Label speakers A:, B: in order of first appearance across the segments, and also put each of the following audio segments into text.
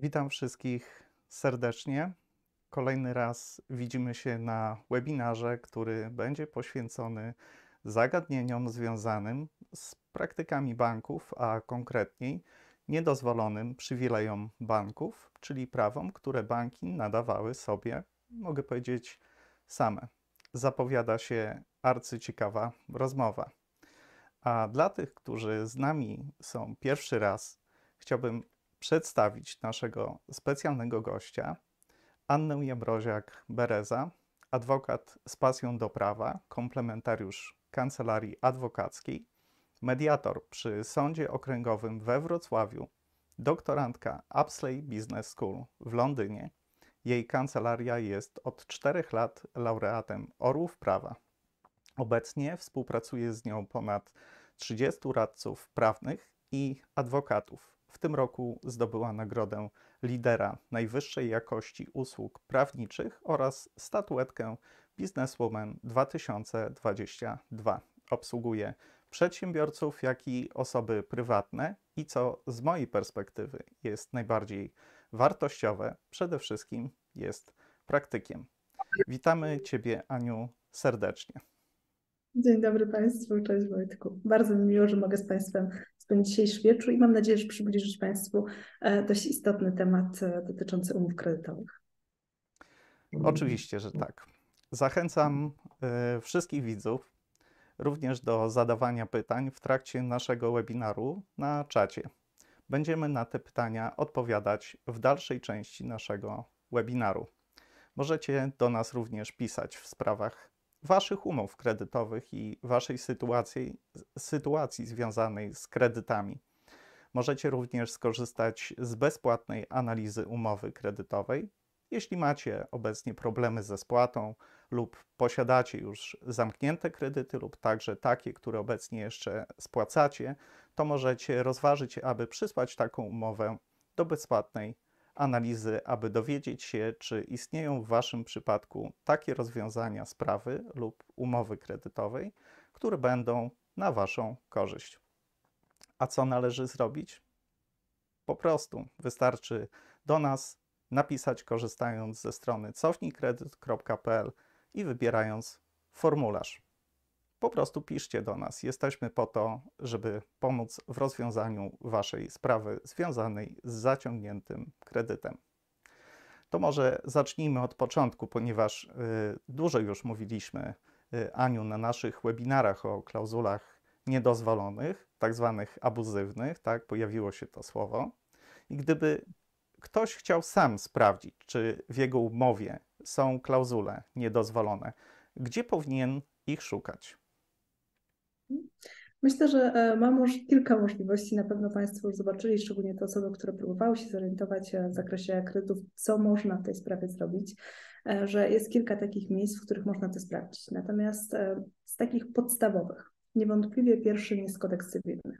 A: Witam wszystkich serdecznie. Kolejny raz widzimy się na webinarze, który będzie poświęcony zagadnieniom związanym z praktykami banków, a konkretniej niedozwolonym przywilejom banków, czyli prawom, które banki nadawały sobie, mogę powiedzieć, same. Zapowiada się arcyciekawa rozmowa. A dla tych, którzy z nami są pierwszy raz, chciałbym przedstawić naszego specjalnego gościa, Annę Jabroziak-Bereza, adwokat z pasją do prawa, komplementariusz kancelarii adwokackiej, mediator przy Sądzie Okręgowym we Wrocławiu, doktorantka Apsley Business School w Londynie. Jej kancelaria jest od czterech lat laureatem Orłów Prawa. Obecnie współpracuje z nią ponad 30 radców prawnych i adwokatów. W tym roku zdobyła nagrodę lidera najwyższej jakości usług prawniczych oraz statuetkę Businesswoman 2022. Obsługuje przedsiębiorców, jak i osoby prywatne i co z mojej perspektywy jest najbardziej wartościowe, przede wszystkim jest praktykiem. Witamy Ciebie, Aniu, serdecznie.
B: Dzień dobry Państwu, cześć Wojtku. Bardzo mi miło, że mogę z Państwem spędzić dzisiejszy wieczór i mam nadzieję, że przybliżyć Państwu e, dość istotny temat e, dotyczący umów kredytowych.
A: Oczywiście, że tak. Zachęcam y, wszystkich widzów również do zadawania pytań w trakcie naszego webinaru na czacie. Będziemy na te pytania odpowiadać w dalszej części naszego webinaru. Możecie do nas również pisać w sprawach Waszych umów kredytowych i Waszej sytuacji, sytuacji związanej z kredytami. Możecie również skorzystać z bezpłatnej analizy umowy kredytowej. Jeśli macie obecnie problemy ze spłatą lub posiadacie już zamknięte kredyty lub także takie, które obecnie jeszcze spłacacie, to możecie rozważyć, aby przysłać taką umowę do bezpłatnej analizy, aby dowiedzieć się, czy istnieją w Waszym przypadku takie rozwiązania sprawy lub umowy kredytowej, które będą na Waszą korzyść. A co należy zrobić? Po prostu wystarczy do nas napisać korzystając ze strony cofnijkredyt.pl i wybierając formularz po prostu piszcie do nas. Jesteśmy po to, żeby pomóc w rozwiązaniu Waszej sprawy związanej z zaciągniętym kredytem. To może zacznijmy od początku, ponieważ y, dużo już mówiliśmy, y, Aniu, na naszych webinarach o klauzulach niedozwolonych, tak zwanych abuzywnych, tak, pojawiło się to słowo. I gdyby ktoś chciał sam sprawdzić, czy w jego umowie są klauzule niedozwolone, gdzie powinien ich szukać?
B: Myślę, że e, ma kilka możliwości. Na pewno Państwo już zobaczyli, szczególnie te osoby, które próbowały się zorientować e, w zakresie kredytów, co można w tej sprawie zrobić, e, że jest kilka takich miejsc, w których można to sprawdzić. Natomiast z takich podstawowych, niewątpliwie pierwszym jest kodeks cywilny.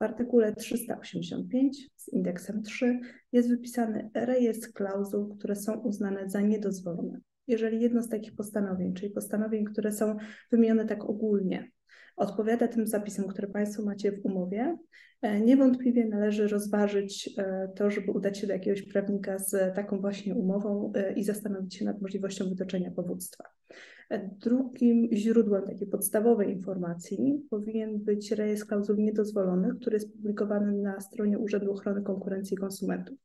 B: W artykule 385 z indeksem 3 jest wypisany rejestr klauzul, które są uznane za niedozwolone. Jeżeli jedno z takich postanowień, czyli postanowień, które są wymienione tak ogólnie, odpowiada tym zapisom, które Państwo macie w umowie, e, niewątpliwie należy rozważyć e, to, żeby udać się do jakiegoś prawnika z taką właśnie umową e, i zastanowić się nad możliwością wytoczenia powództwa. Drugim źródłem takiej podstawowej informacji powinien być rejestr klauzul niedozwolonych, który jest publikowany na stronie Urzędu Ochrony Konkurencji i Konsumentów.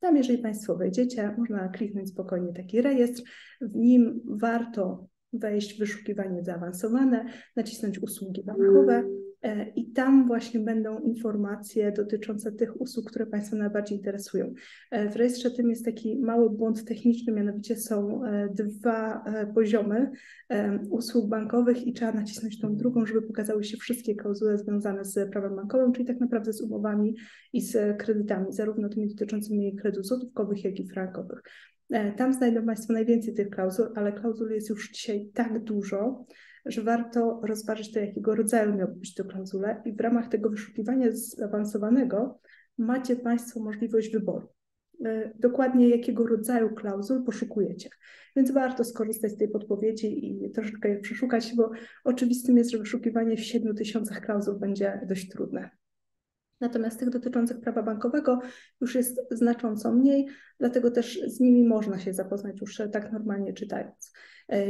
B: Tam, jeżeli Państwo wejdziecie, można kliknąć spokojnie taki rejestr. W nim warto wejść w wyszukiwanie zaawansowane, nacisnąć usługi bankowe e, i tam właśnie będą informacje dotyczące tych usług, które Państwa najbardziej interesują. E, w rejestrze tym jest taki mały błąd techniczny, mianowicie są e, dwa poziomy usług bankowych i trzeba nacisnąć tą drugą, żeby pokazały się wszystkie klauzule związane z prawem bankowym, czyli tak naprawdę z umowami i z kredytami, zarówno tymi dotyczącymi kredytów złotówkowych, jak i frankowych. E, tam znajdą Państwo najwięcej tych klauzul, ale klauzul jest już dzisiaj tak dużo, że warto rozważyć to, jakiego rodzaju miały być to klauzule i w ramach tego wyszukiwania zaawansowanego macie Państwo możliwość wyboru. E, dokładnie jakiego rodzaju klauzul poszukujecie. Więc warto skorzystać z tej podpowiedzi i troszeczkę je przeszukać, bo oczywistym jest, że wyszukiwanie w 7 tysiącach klauzul będzie dość trudne. Natomiast tych dotyczących prawa bankowego już jest znacząco mniej, dlatego też z nimi można się zapoznać już tak normalnie czytając.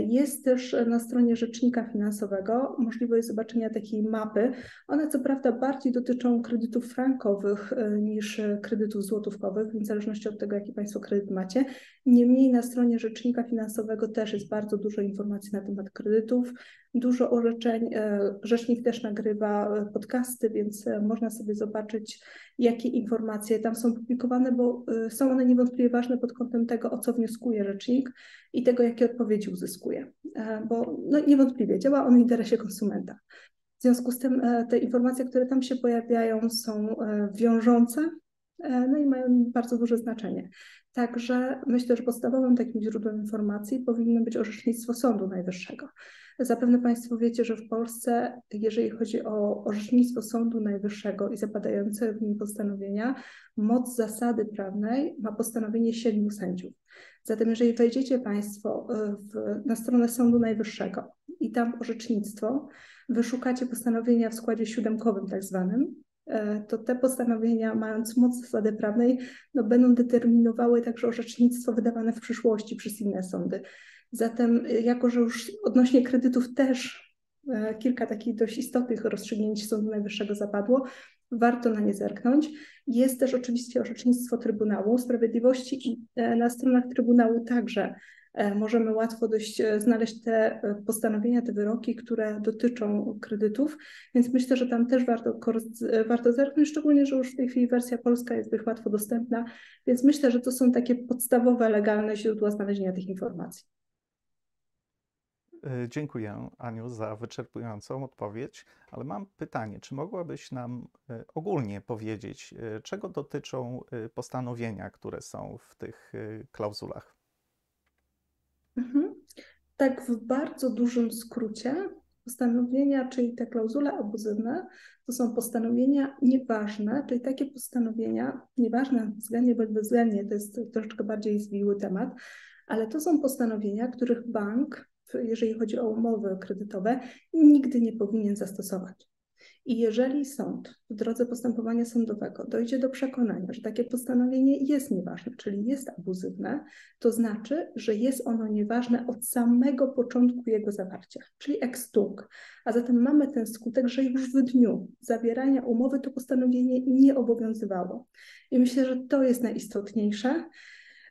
B: Jest też na stronie Rzecznika Finansowego możliwość zobaczenia takiej mapy. One co prawda bardziej dotyczą kredytów frankowych e, niż kredytów złotówkowych, więc w zależności od tego, jaki Państwo kredyt macie. Niemniej na stronie Rzecznika Finansowego też jest bardzo dużo informacji na temat kredytów, dużo orzeczeń. E, rzecznik też nagrywa e, podcasty, więc można sobie zobaczyć, jakie informacje tam są publikowane, bo są one niewątpliwie ważne pod kątem tego, o co wnioskuje rzecznik i tego, jakie odpowiedzi uzyskuje, e, bo no, niewątpliwie działa on w interesie konsumenta. W związku z tym e, te informacje, które tam się pojawiają, są e, wiążące no i mają bardzo duże znaczenie. Także myślę, że podstawowym takim źródłem informacji powinno być orzecznictwo Sądu Najwyższego. Zapewne Państwo wiecie, że w Polsce, jeżeli chodzi o orzecznictwo Sądu Najwyższego i zapadające w nim postanowienia, moc zasady prawnej ma postanowienie siedmiu sędziów. Zatem, jeżeli wejdziecie Państwo e, w, na stronę Sądu Najwyższego i tam orzecznictwo, wyszukacie postanowienia w składzie siódemkowym, tak zwanym, e, to te postanowienia, mając moc zasady prawnej, no, będą determinowały także orzecznictwo wydawane w przyszłości przez inne sądy. Zatem, e, jako że już odnośnie kredytów też kilka takich dość istotnych rozstrzygnięć Sądu Najwyższego zapadło, warto na nie zerknąć. Jest też oczywiście orzecznictwo Trybunału Sprawiedliwości i e, na stronach Trybunału także e, możemy łatwo dość e, znaleźć te postanowienia, te wyroki, które dotyczą kredytów, więc myślę, że tam też warto, warto zerknąć, szczególnie, że już w tej chwili wersja polska jest dość łatwo dostępna, więc myślę, że to są takie podstawowe, legalne źródła znalezienia tych informacji.
A: E, dziękuję, Aniu, za wyczerpującą odpowiedź, ale mam pytanie, czy mogłabyś nam e, ogólnie powiedzieć, e, czego dotyczą postanowienia, które są w tych klauzulach?
B: Mhm. Tak, w bardzo dużym skrócie, postanowienia, czyli te klauzule abuzywne, to są postanowienia nieważne, czyli takie postanowienia, nieważne względnie bądź bezwzględnie, to jest troszeczkę bardziej zwiły temat, ale to są postanowienia, których bank jeżeli chodzi o umowy kredytowe, nigdy nie powinien zastosować. I jeżeli sąd w drodze postępowania sądowego dojdzie do przekonania, że takie postanowienie jest nieważne, czyli jest abuzywne, to znaczy, że jest ono nieważne od samego początku jego zawarcia, czyli tunc. A zatem mamy ten skutek, że już w dniu zawierania umowy to postanowienie nie obowiązywało. I myślę, że to jest najistotniejsze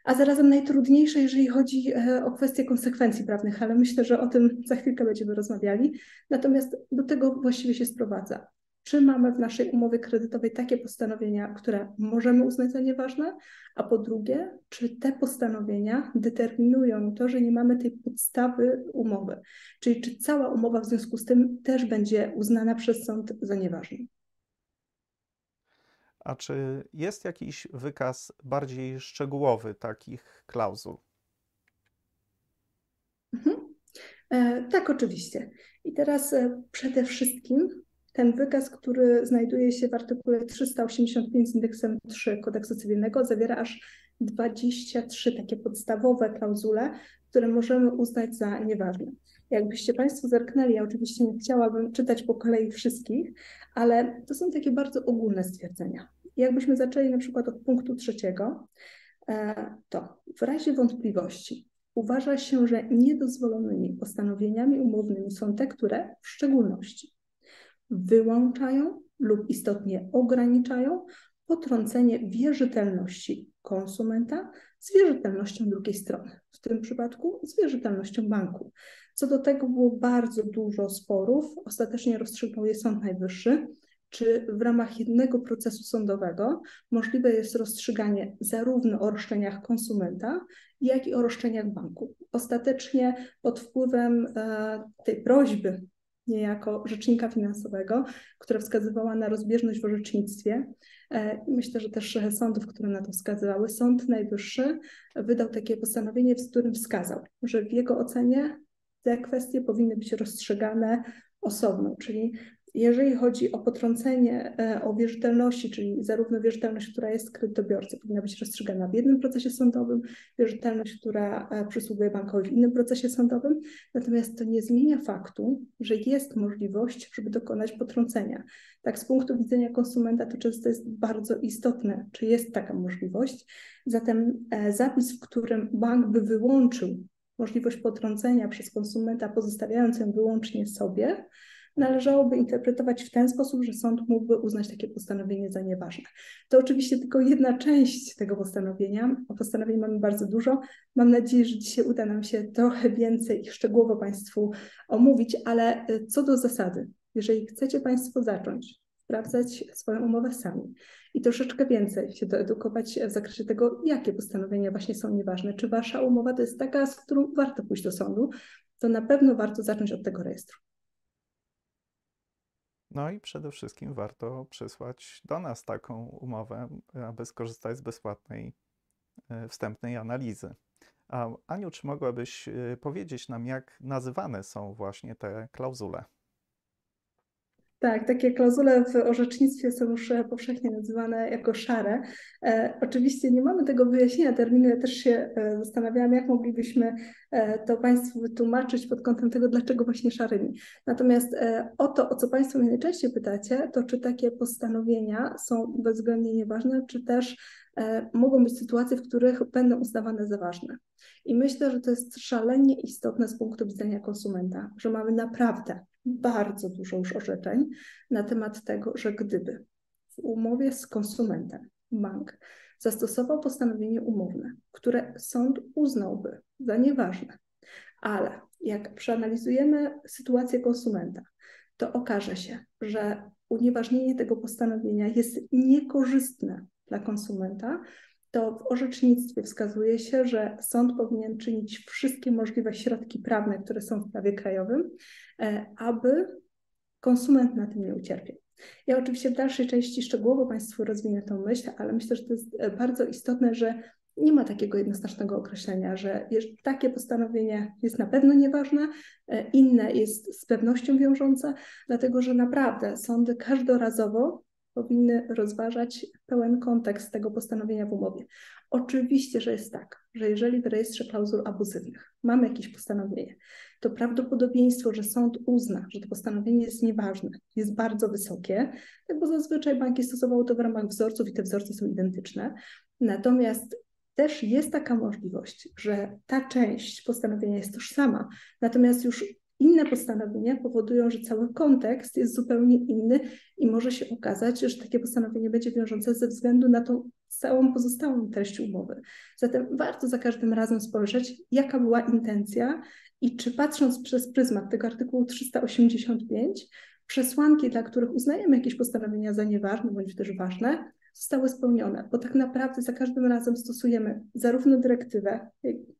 B: a zarazem najtrudniejsze, jeżeli chodzi e, o kwestie konsekwencji prawnych, ale myślę, że o tym za chwilkę będziemy rozmawiali. Natomiast do tego właściwie się sprowadza. Czy mamy w naszej umowie kredytowej takie postanowienia, które możemy uznać za nieważne, a po drugie, czy te postanowienia determinują to, że nie mamy tej podstawy umowy, czyli czy cała umowa w związku z tym też będzie uznana przez sąd za nieważną.
A: A czy jest jakiś wykaz bardziej szczegółowy takich klauzul?
B: Mhm. E, tak, oczywiście. I teraz e, przede wszystkim ten wykaz, który znajduje się w artykule 385 z indeksem 3 kodeksu cywilnego, zawiera aż 23 takie podstawowe klauzule, które możemy uznać za nieważne. Jakbyście Państwo zerknęli, ja oczywiście nie chciałabym czytać po kolei wszystkich, ale to są takie bardzo ogólne stwierdzenia. Jakbyśmy zaczęli na przykład od punktu trzeciego, e, to w razie wątpliwości uważa się, że niedozwolonymi postanowieniami umownymi są te, które w szczególności wyłączają lub istotnie ograniczają potrącenie wierzytelności konsumenta z wierzytelnością drugiej strony, w tym przypadku z wierzytelnością banku. Co do tego było bardzo dużo sporów. Ostatecznie rozstrzygnął je Sąd Najwyższy czy w ramach jednego procesu sądowego możliwe jest rozstrzyganie zarówno o roszczeniach konsumenta, jak i o roszczeniach banku. Ostatecznie pod wpływem e, tej prośby niejako rzecznika finansowego, która wskazywała na rozbieżność w orzecznictwie. E, myślę, że też sądów, które na to wskazywały. Sąd Najwyższy wydał takie postanowienie, w którym wskazał, że w jego ocenie te kwestie powinny być rozstrzygane osobno, czyli jeżeli chodzi o potrącenie e, o wierzytelności, czyli zarówno wierzytelność, która jest kredytobiorcy, powinna być rozstrzygana w jednym procesie sądowym, wierzytelność, która e, przysługuje bankowi w innym procesie sądowym, natomiast to nie zmienia faktu, że jest możliwość, żeby dokonać potrącenia. Tak, z punktu widzenia konsumenta to często jest bardzo istotne, czy jest taka możliwość. Zatem e, zapis, w którym bank by wyłączył możliwość potrącenia przez konsumenta, pozostawiając ją wyłącznie sobie, należałoby interpretować w ten sposób, że sąd mógłby uznać takie postanowienie za nieważne. To oczywiście tylko jedna część tego postanowienia, a postanowień mamy bardzo dużo. Mam nadzieję, że dzisiaj uda nam się trochę więcej ich szczegółowo Państwu omówić, ale e, co do zasady, jeżeli chcecie Państwo zacząć sprawdzać swoją umowę sami i troszeczkę więcej się doedukować w zakresie tego, jakie postanowienia właśnie są nieważne, czy Wasza umowa to jest taka, z którą warto pójść do sądu, to na pewno warto zacząć od tego rejestru.
A: No i przede wszystkim warto przysłać do nas taką umowę, aby skorzystać z bezpłatnej e, wstępnej analizy. A Aniu, czy mogłabyś e, powiedzieć nam, jak nazywane są właśnie te klauzule?
B: Tak, takie klauzule w orzecznictwie są już e, powszechnie nazywane jako szare. E, oczywiście nie mamy tego wyjaśnienia terminu, ja też się e, zastanawiałam, jak moglibyśmy e, to Państwu wytłumaczyć pod kątem tego, dlaczego właśnie szarymi. Natomiast e, o to, o co Państwo mnie najczęściej pytacie, to czy takie postanowienia są bezwzględnie nieważne, czy też e, mogą być sytuacje, w których będą uznawane za ważne. I myślę, że to jest szalenie istotne z punktu widzenia konsumenta, że mamy naprawdę bardzo dużo już orzeczeń na temat tego, że gdyby w umowie z konsumentem bank zastosował postanowienie umowne, które sąd uznałby za nieważne, ale jak przeanalizujemy sytuację konsumenta, to okaże się, że unieważnienie tego postanowienia jest niekorzystne dla konsumenta, to w orzecznictwie wskazuje się, że sąd powinien czynić wszystkie możliwe środki prawne, które są w prawie krajowym, e, aby konsument na tym nie ucierpiał. Ja oczywiście w dalszej części szczegółowo Państwu rozwinę tą myśl, ale myślę, że to jest e, bardzo istotne, że nie ma takiego jednoznacznego określenia, że takie postanowienie jest na pewno nieważne, e, inne jest z pewnością wiążące, dlatego że naprawdę sądy każdorazowo powinny rozważać pełen kontekst tego postanowienia w umowie. Oczywiście, że jest tak, że jeżeli w rejestrze klauzul abuzywnych mamy jakieś postanowienie, to prawdopodobieństwo, że sąd uzna, że to postanowienie jest nieważne, jest bardzo wysokie, tak bo zazwyczaj banki stosowały to w ramach wzorców i te wzorce są identyczne. Natomiast też jest taka możliwość, że ta część postanowienia jest tożsama, natomiast już inne postanowienia powodują, że cały kontekst jest zupełnie inny i może się okazać, że takie postanowienie będzie wiążące ze względu na tą całą pozostałą treść umowy. Zatem warto za każdym razem spojrzeć, jaka była intencja i czy patrząc przez pryzmat tego artykułu 385, przesłanki, dla których uznajemy jakieś postanowienia za nieważne bądź też ważne, zostały spełnione, bo tak naprawdę za każdym razem stosujemy zarówno dyrektywę,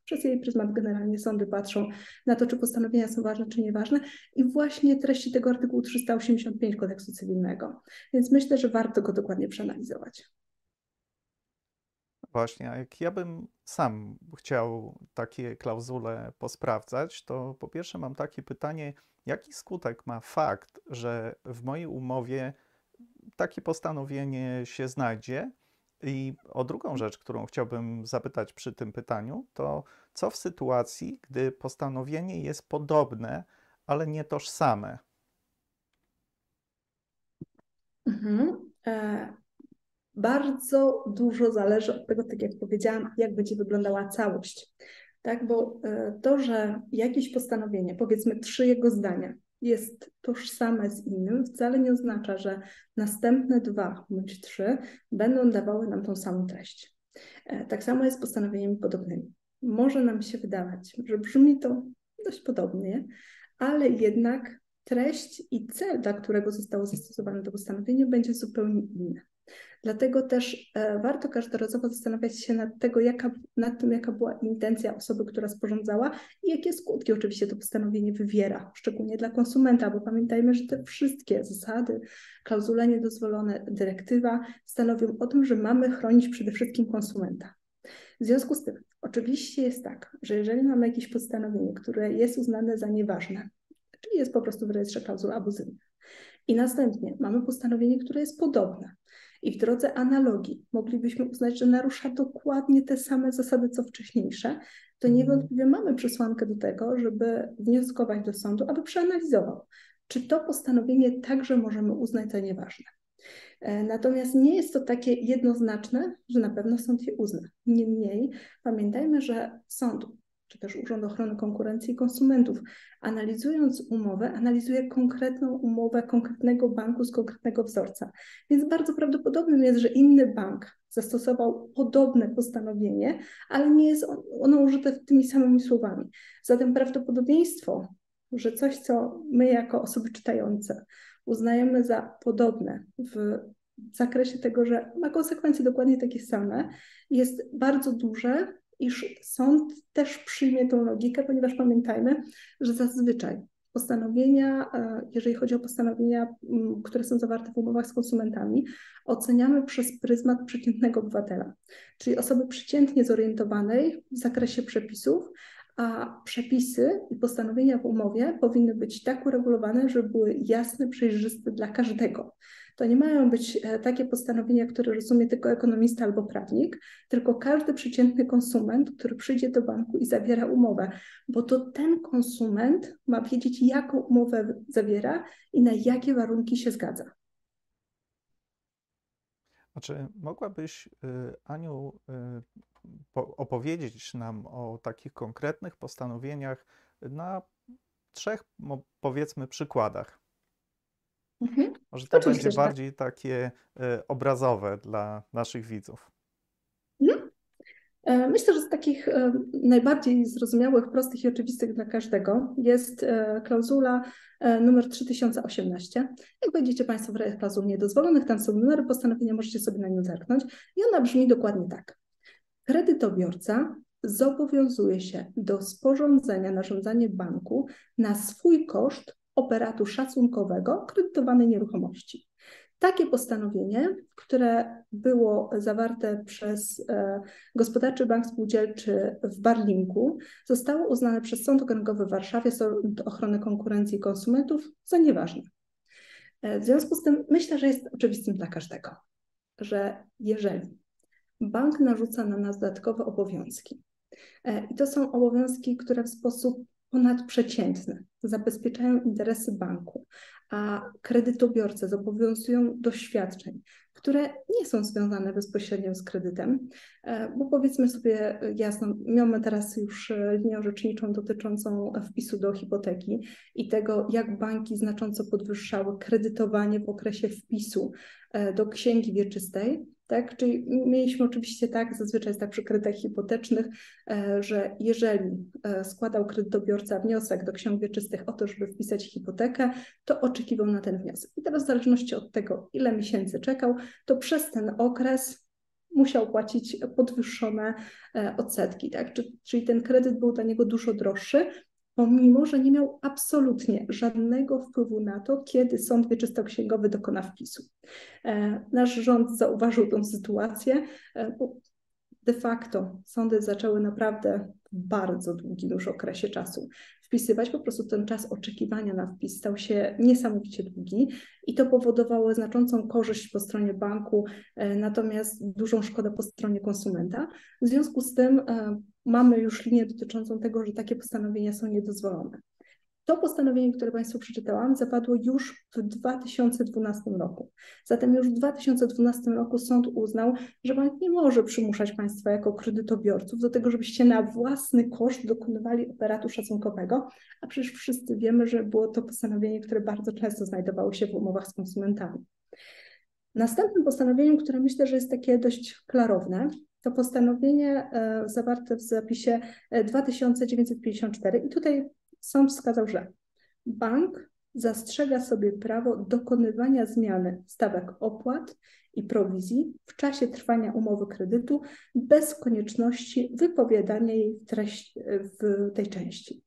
B: przez jej pryzmat generalnie sądy patrzą na to, czy postanowienia są ważne, czy nieważne i właśnie treści tego artykułu 385 kodeksu cywilnego. Więc myślę, że warto go dokładnie przeanalizować.
A: Właśnie, a jak ja bym sam chciał takie klauzule posprawdzać, to po pierwsze mam takie pytanie, jaki skutek ma fakt, że w mojej umowie takie postanowienie się znajdzie. I o drugą rzecz, którą chciałbym zapytać przy tym pytaniu, to co w sytuacji, gdy postanowienie jest podobne, ale nie tożsame?
B: Mhm. E, bardzo dużo zależy od tego, tak jak powiedziałam, jak będzie wyglądała całość. Tak, bo e, to, że jakieś postanowienie, powiedzmy trzy jego zdania, jest tożsame z innym, wcale nie oznacza, że następne dwa bądź trzy będą dawały nam tą samą treść. E, tak samo jest z postanowieniami podobnymi. Może nam się wydawać, że brzmi to dość podobnie, ale jednak treść i cel, dla którego zostało zastosowane to postanowienie, będzie zupełnie inny. Dlatego też e, warto każdorazowo zastanawiać się nad, tego, jaka, nad tym, jaka była intencja osoby, która sporządzała i jakie skutki oczywiście to postanowienie wywiera, szczególnie dla konsumenta, bo pamiętajmy, że te wszystkie zasady, klauzule niedozwolone, dyrektywa stanowią o tym, że mamy chronić przede wszystkim konsumenta. W związku z tym, oczywiście jest tak, że jeżeli mamy jakieś postanowienie, które jest uznane za nieważne, czyli jest po prostu w rejestrze klauzul abuzywnych, I następnie mamy postanowienie, które jest podobne. I w drodze analogii moglibyśmy uznać, że narusza dokładnie te same zasady, co wcześniejsze, to niewątpliwie mamy przesłankę do tego, żeby wnioskować do sądu, aby przeanalizował, czy to postanowienie także możemy uznać za nieważne. E, natomiast nie jest to takie jednoznaczne, że na pewno sąd je uzna. Niemniej pamiętajmy, że sąd czy też Urząd Ochrony Konkurencji i Konsumentów, analizując umowę, analizuje konkretną umowę konkretnego banku z konkretnego wzorca. Więc bardzo prawdopodobnym jest, że inny bank zastosował podobne postanowienie, ale nie jest ono użyte tymi samymi słowami. Zatem prawdopodobieństwo, że coś, co my jako osoby czytające uznajemy za podobne w zakresie tego, że ma konsekwencje dokładnie takie same, jest bardzo duże, iż sąd też przyjmie tą logikę, ponieważ pamiętajmy, że zazwyczaj postanowienia, e, jeżeli chodzi o postanowienia, które są zawarte w umowach z konsumentami, oceniamy przez pryzmat przeciętnego obywatela, czyli osoby przeciętnie zorientowanej w zakresie przepisów, a przepisy i postanowienia w umowie powinny być tak uregulowane, żeby były jasne, przejrzyste dla każdego. To nie mają być e, takie postanowienia, które rozumie tylko ekonomista albo prawnik, tylko każdy przeciętny konsument, który przyjdzie do banku i zawiera umowę, bo to ten konsument ma wiedzieć, jaką umowę zawiera i na jakie warunki się zgadza.
A: A czy mogłabyś, y, Aniu, y, opowiedzieć nam o takich konkretnych postanowieniach na trzech, powiedzmy, przykładach? Mhm. Może to Oczywiście, będzie tak. bardziej takie y, obrazowe dla naszych widzów.
B: Mhm. E, myślę, że z takich e, najbardziej zrozumiałych, prostych i oczywistych dla każdego jest e, klauzula numer 3018. Jak wejdziecie Państwo w rejestr klauzul niedozwolonych, tam są numery postanowienia, możecie sobie na nią zerknąć i ona brzmi dokładnie tak. Kredytobiorca zobowiązuje się do sporządzenia na żądanie banku na swój koszt operatu szacunkowego kredytowanej nieruchomości. Takie postanowienie, które było zawarte przez e, Gospodarczy Bank Spółdzielczy w Barlinku, zostało uznane przez Sąd Okręgowy w Warszawie, Sąd Ochrony Konkurencji i Konsumentów za nieważne. E, w związku z tym myślę, że jest oczywistym dla każdego, że jeżeli bank narzuca na nas dodatkowe obowiązki, e, i to są obowiązki, które w sposób ponadprzeciętny zabezpieczają interesy banku, a kredytobiorcy zobowiązują do świadczeń, które nie są związane bezpośrednio z kredytem, e, bo powiedzmy sobie jasno, mamy teraz już linię orzeczniczą dotyczącą wpisu do hipoteki i tego, jak banki znacząco podwyższały kredytowanie w okresie wpisu e, do księgi wieczystej. Tak? Czyli mieliśmy oczywiście tak, zazwyczaj jest tak przy kredytach hipotecznych, e, że jeżeli e, składał kredytobiorca wniosek do ksiąg wieczystych o to, żeby wpisać hipotekę, to oczekiwał na ten wniosek. I teraz w zależności od tego, ile miesięcy czekał, to przez ten okres musiał płacić podwyższone e, odsetki, tak? Czyli ten kredyt był dla niego dużo droższy, pomimo że nie miał absolutnie żadnego wpływu na to, kiedy sąd wieczystoksięgowy dokona wpisu. E, nasz rząd zauważył tę sytuację, e, de facto sądy zaczęły naprawdę w bardzo długim już okresie czasu wpisywać. Po prostu ten czas oczekiwania na wpis stał się niesamowicie długi i to powodowało znaczącą korzyść po stronie banku, e, natomiast dużą szkodę po stronie konsumenta. W związku z tym mamy już linię dotyczącą tego, że takie postanowienia są niedozwolone. To postanowienie, które Państwu przeczytałam, zapadło już w 2012 roku. Zatem już w 2012 roku sąd uznał, że bank nie może przymuszać Państwa jako kredytobiorców do tego, żebyście na własny koszt dokonywali operatu szacunkowego, a przecież wszyscy wiemy, że było to postanowienie, które bardzo często znajdowało się w umowach z konsumentami. Następnym postanowieniem, które myślę, że jest takie dość klarowne, to postanowienie e, zawarte w zapisie 2954 e, i tutaj sąd wskazał, że bank zastrzega sobie prawo dokonywania zmiany stawek opłat i prowizji w czasie trwania umowy kredytu bez konieczności wypowiadania jej w, treści, w tej części.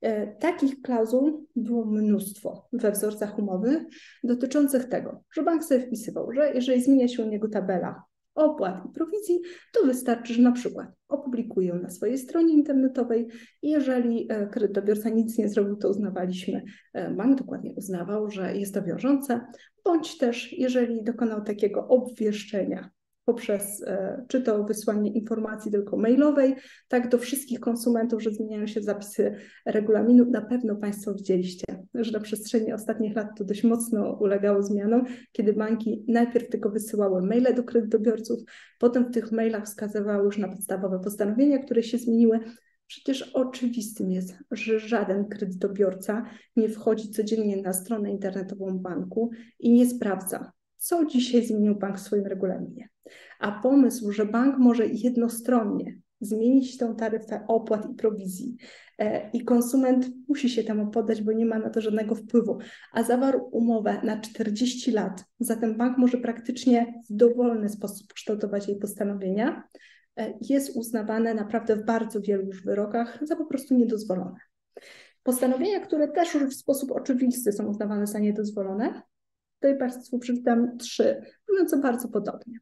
B: E, takich klauzul było mnóstwo we wzorcach umowy dotyczących tego, że bank sobie wpisywał, że jeżeli zmienia się u niego tabela opłat i prowizji, to wystarczy, że na przykład opublikują na swojej stronie internetowej. Jeżeli e, kredytobiorca nic nie zrobił, to uznawaliśmy, e, bank dokładnie uznawał, że jest to wiążące, bądź też jeżeli dokonał takiego obwieszczenia poprzez e, czy to wysłanie informacji tylko mailowej, tak do wszystkich konsumentów, że zmieniają się zapisy regulaminu. Na pewno Państwo widzieliście, że na przestrzeni ostatnich lat to dość mocno ulegało zmianom, kiedy banki najpierw tylko wysyłały maile do kredytobiorców, potem w tych mailach wskazywały już na podstawowe postanowienia, które się zmieniły. Przecież oczywistym jest, że żaden kredytobiorca nie wchodzi codziennie na stronę internetową banku i nie sprawdza, co dzisiaj zmienił bank w swoim regulaminie. A pomysł, że bank może jednostronnie zmienić tą taryfę opłat i prowizji e, i konsument musi się temu poddać, bo nie ma na to żadnego wpływu, a zawarł umowę na 40 lat, zatem bank może praktycznie w dowolny sposób kształtować jej postanowienia, e, jest uznawane naprawdę w bardzo wielu już wyrokach za po prostu niedozwolone. Postanowienia, które też już w sposób oczywisty są uznawane za niedozwolone, Tutaj Państwu przeczytam trzy, mówiące bardzo podobnie.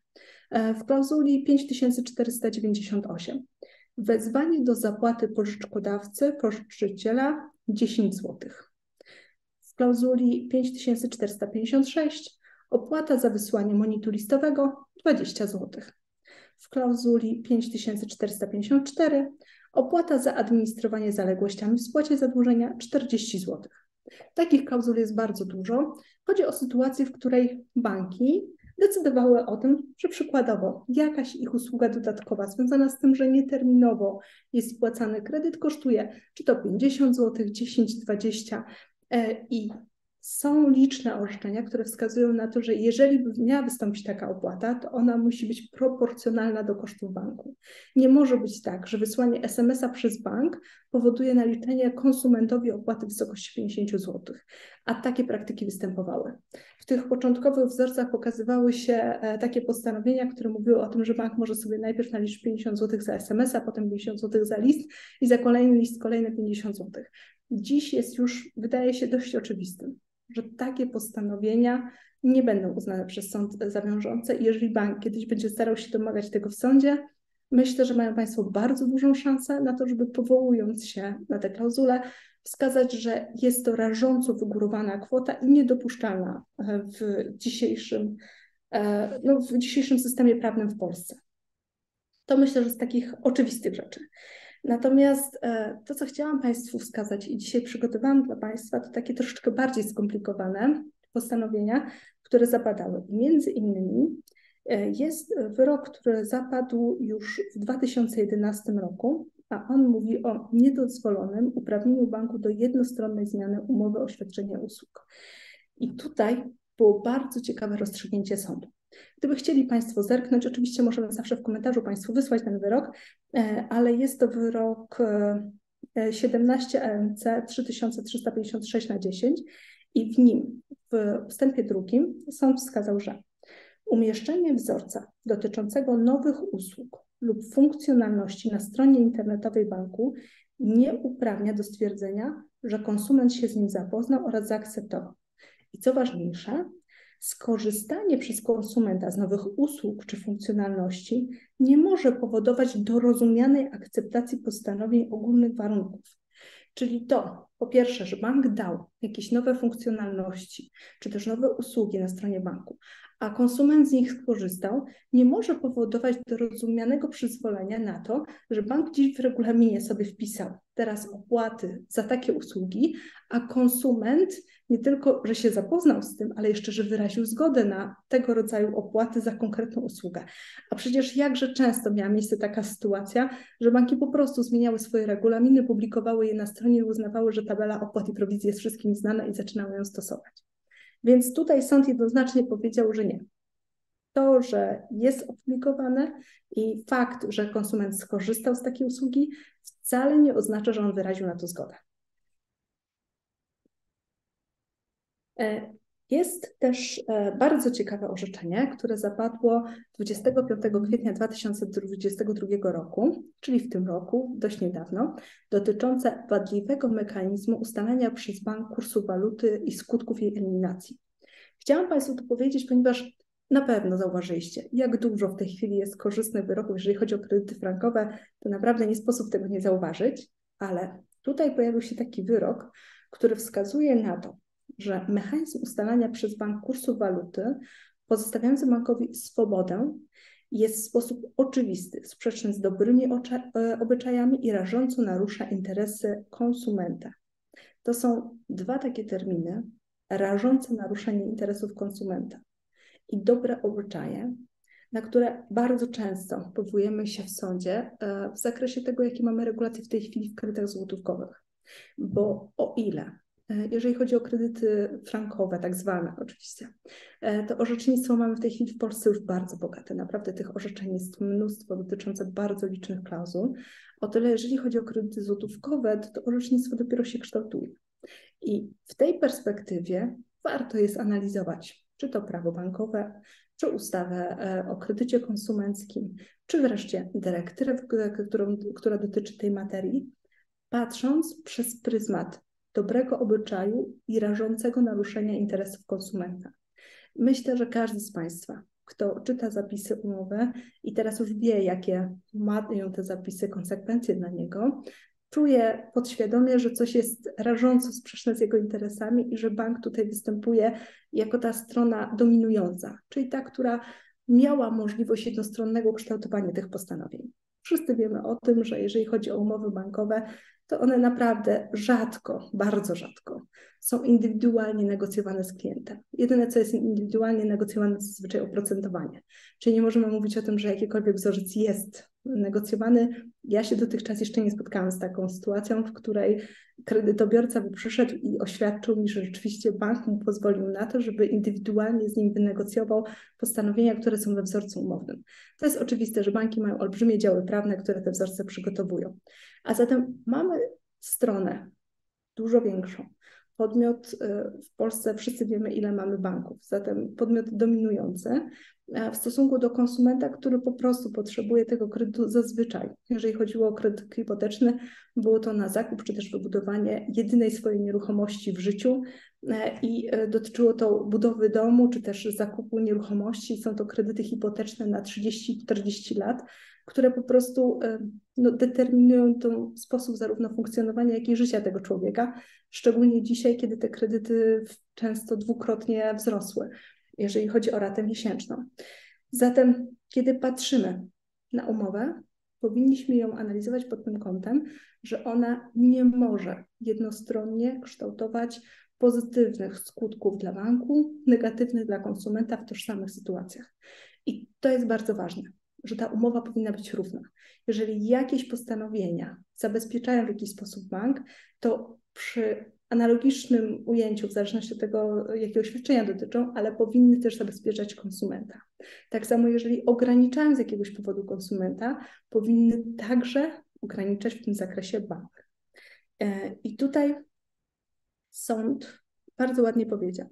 B: E, w klauzuli 5498 wezwanie do zapłaty pożyczkodawcy, pożyczyciela 10 zł. W klauzuli 5456 opłata za wysłanie monitu listowego 20 zł. W klauzuli 5454 opłata za administrowanie zaległościami w spłacie zadłużenia 40 zł. Takich klauzul jest bardzo dużo. Chodzi o sytuację, w której banki decydowały o tym, że przykładowo jakaś ich usługa dodatkowa związana z tym, że nieterminowo jest spłacany kredyt, kosztuje czy to 50 zł, 10, 20 i są liczne orzeczenia, które wskazują na to, że jeżeli miała wystąpić taka opłata, to ona musi być proporcjonalna do kosztów banku. Nie może być tak, że wysłanie SMS-a przez bank powoduje naliczenie konsumentowi opłaty w wysokości 50 zł, a takie praktyki występowały. W tych początkowych wzorcach pokazywały się e, takie postanowienia, które mówiły o tym, że bank może sobie najpierw naliczyć 50 zł za SMS-a, potem 50 zł za list i za kolejny list kolejne 50 zł. Dziś jest już, wydaje się, dość oczywistym że takie postanowienia nie będą uznane przez sąd za wiążące i jeżeli bank kiedyś będzie starał się domagać tego w sądzie, myślę, że mają Państwo bardzo dużą szansę na to, żeby powołując się na tę klauzulę, wskazać, że jest to rażąco wygórowana kwota i niedopuszczalna w dzisiejszym, e, no, w dzisiejszym systemie prawnym w Polsce. To myślę, że z takich oczywistych rzeczy. Natomiast e, to, co chciałam Państwu wskazać i dzisiaj przygotowałam dla Państwa, to takie troszeczkę bardziej skomplikowane postanowienia, które zapadały. Między innymi e, jest wyrok, który zapadł już w 2011 roku, a on mówi o niedozwolonym uprawnieniu banku do jednostronnej zmiany umowy o świadczenie usług. I tutaj było bardzo ciekawe rozstrzygnięcie sądu. Gdyby chcieli Państwo zerknąć, oczywiście możemy zawsze w komentarzu Państwu wysłać ten wyrok, e, ale jest to wyrok 17 ANC 3356 na 10 i w nim, w ustępie drugim, sąd wskazał, że umieszczenie wzorca dotyczącego nowych usług lub funkcjonalności na stronie internetowej banku nie uprawnia do stwierdzenia, że konsument się z nim zapoznał oraz zaakceptował. I co ważniejsze, skorzystanie przez konsumenta z nowych usług czy funkcjonalności nie może powodować dorozumianej akceptacji postanowień ogólnych warunków. Czyli to, po pierwsze, że bank dał jakieś nowe funkcjonalności, czy też nowe usługi na stronie banku, a konsument z nich skorzystał, nie może powodować dorozumianego przyzwolenia na to, że bank gdzieś w regulaminie sobie wpisał teraz opłaty za takie usługi, a konsument nie tylko, że się zapoznał z tym, ale jeszcze, że wyraził zgodę na tego rodzaju opłaty za konkretną usługę. A przecież jakże często miała miejsce taka sytuacja, że banki po prostu zmieniały swoje regulaminy, publikowały je na stronie i uznawały, że tabela opłat i prowizji jest wszystkim znana i zaczynały ją stosować. Więc tutaj sąd jednoznacznie powiedział, że nie. To, że jest opublikowane i fakt, że konsument skorzystał z takiej usługi, wcale nie oznacza, że on wyraził na to zgodę. Jest też e, bardzo ciekawe orzeczenie, które zapadło 25 kwietnia 2022 roku, czyli w tym roku, dość niedawno, dotyczące wadliwego mechanizmu ustalania przez bank kursu waluty i skutków jej eliminacji. Chciałam Państwu to powiedzieć, ponieważ Na pewno zauważyliście, jak dużo w tej chwili jest korzystnych wyroków, jeżeli chodzi o kredyty frankowe, to naprawdę nie sposób tego nie zauważyć, ale tutaj pojawił się taki wyrok, który wskazuje na to, że mechanizm ustalania przez bank kursu waluty, pozostawiający bankowi swobodę, jest w sposób oczywisty, sprzeczny z dobrymi e, obyczajami i rażąco narusza interesy konsumenta. To są dwa takie terminy, rażące naruszenie interesów konsumenta i dobre obyczaje, na które bardzo często powołujemy się w sądzie e, w zakresie tego, jakie mamy regulacje w tej chwili w kredytach złotówkowych. Bo o ile jeżeli chodzi o kredyty frankowe, tak zwane oczywiście, e, to orzecznictwo mamy w tej chwili w Polsce już bardzo bogate. Naprawdę tych orzeczeń jest mnóstwo dotyczące bardzo licznych klauzul. O tyle, jeżeli chodzi o kredyty złotówkowe, to, to orzecznictwo dopiero się kształtuje. I w tej perspektywie warto jest analizować, czy to prawo bankowe, czy ustawę e, o kredycie konsumenckim, czy wreszcie dyrektywę, która dotyczy tej materii, patrząc przez pryzmat dobrego obyczaju i rażącego naruszenia interesów konsumenta. Myślę, że każdy z Państwa, kto czyta zapisy umowy i teraz już wie, jakie mają te zapisy konsekwencje dla niego, czuje podświadomie, że coś jest rażąco sprzeczne z jego interesami i że bank tutaj występuje jako ta strona dominująca, czyli ta, która miała możliwość jednostronnego kształtowania tych postanowień. Wszyscy wiemy o tym, że jeżeli chodzi o umowy bankowe, to one naprawdę rzadko, bardzo rzadko są indywidualnie negocjowane z klientem. Jedyne, co jest indywidualnie negocjowane, to zazwyczaj oprocentowanie. Czyli nie możemy mówić o tym, że jakikolwiek wzorzec jest negocjowany. Ja się dotychczas jeszcze nie spotkałam z taką sytuacją, w której kredytobiorca by przyszedł i oświadczył mi, że rzeczywiście bank mu pozwolił na to, żeby indywidualnie z nim wynegocjował postanowienia, które są we wzorcu umownym. To jest oczywiste, że banki mają olbrzymie działy prawne, które te wzorce przygotowują. A zatem mamy stronę dużo większą. Podmiot y, w Polsce, wszyscy wiemy, ile mamy banków, zatem podmiot dominujący w stosunku do konsumenta, który po prostu potrzebuje tego kredytu zazwyczaj. Jeżeli chodziło o kredyt hipoteczny, było to na zakup czy też wybudowanie jedynej swojej nieruchomości w życiu e, i e, dotyczyło to budowy domu czy też zakupu nieruchomości. Są to kredyty hipoteczne na 30-40 lat, które po prostu e, no, determinują ten sposób zarówno funkcjonowania, jak i życia tego człowieka, szczególnie dzisiaj, kiedy te kredyty często dwukrotnie wzrosły, jeżeli chodzi o ratę miesięczną. Zatem, kiedy patrzymy na umowę, powinniśmy ją analizować pod tym kątem, że ona nie może jednostronnie kształtować pozytywnych skutków dla banku, negatywnych dla konsumenta w tożsamych sytuacjach. I to jest bardzo ważne że ta umowa powinna być równa. Jeżeli jakieś postanowienia zabezpieczają w jakiś sposób bank, to przy analogicznym ujęciu, w zależności od tego, jakiego świadczenia dotyczą, ale powinny też zabezpieczać konsumenta. Tak samo, jeżeli ograniczają z jakiegoś powodu konsumenta, powinny także ograniczać w tym zakresie bank. E, I tutaj sąd bardzo ładnie powiedział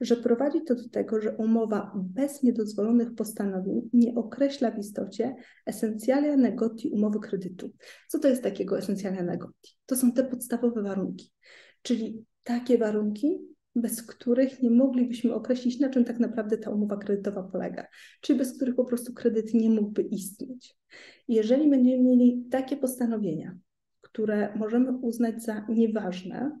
B: że prowadzi to do tego, że umowa bez niedozwolonych postanowień nie określa w istocie esencjalia negoti umowy kredytu. Co to jest takiego esencjalia negoti? To są te podstawowe warunki, czyli takie warunki, bez których nie moglibyśmy określić, na czym tak naprawdę ta umowa kredytowa polega, czyli bez których po prostu kredyt nie mógłby istnieć. Jeżeli będziemy mieli takie postanowienia, które możemy uznać za nieważne,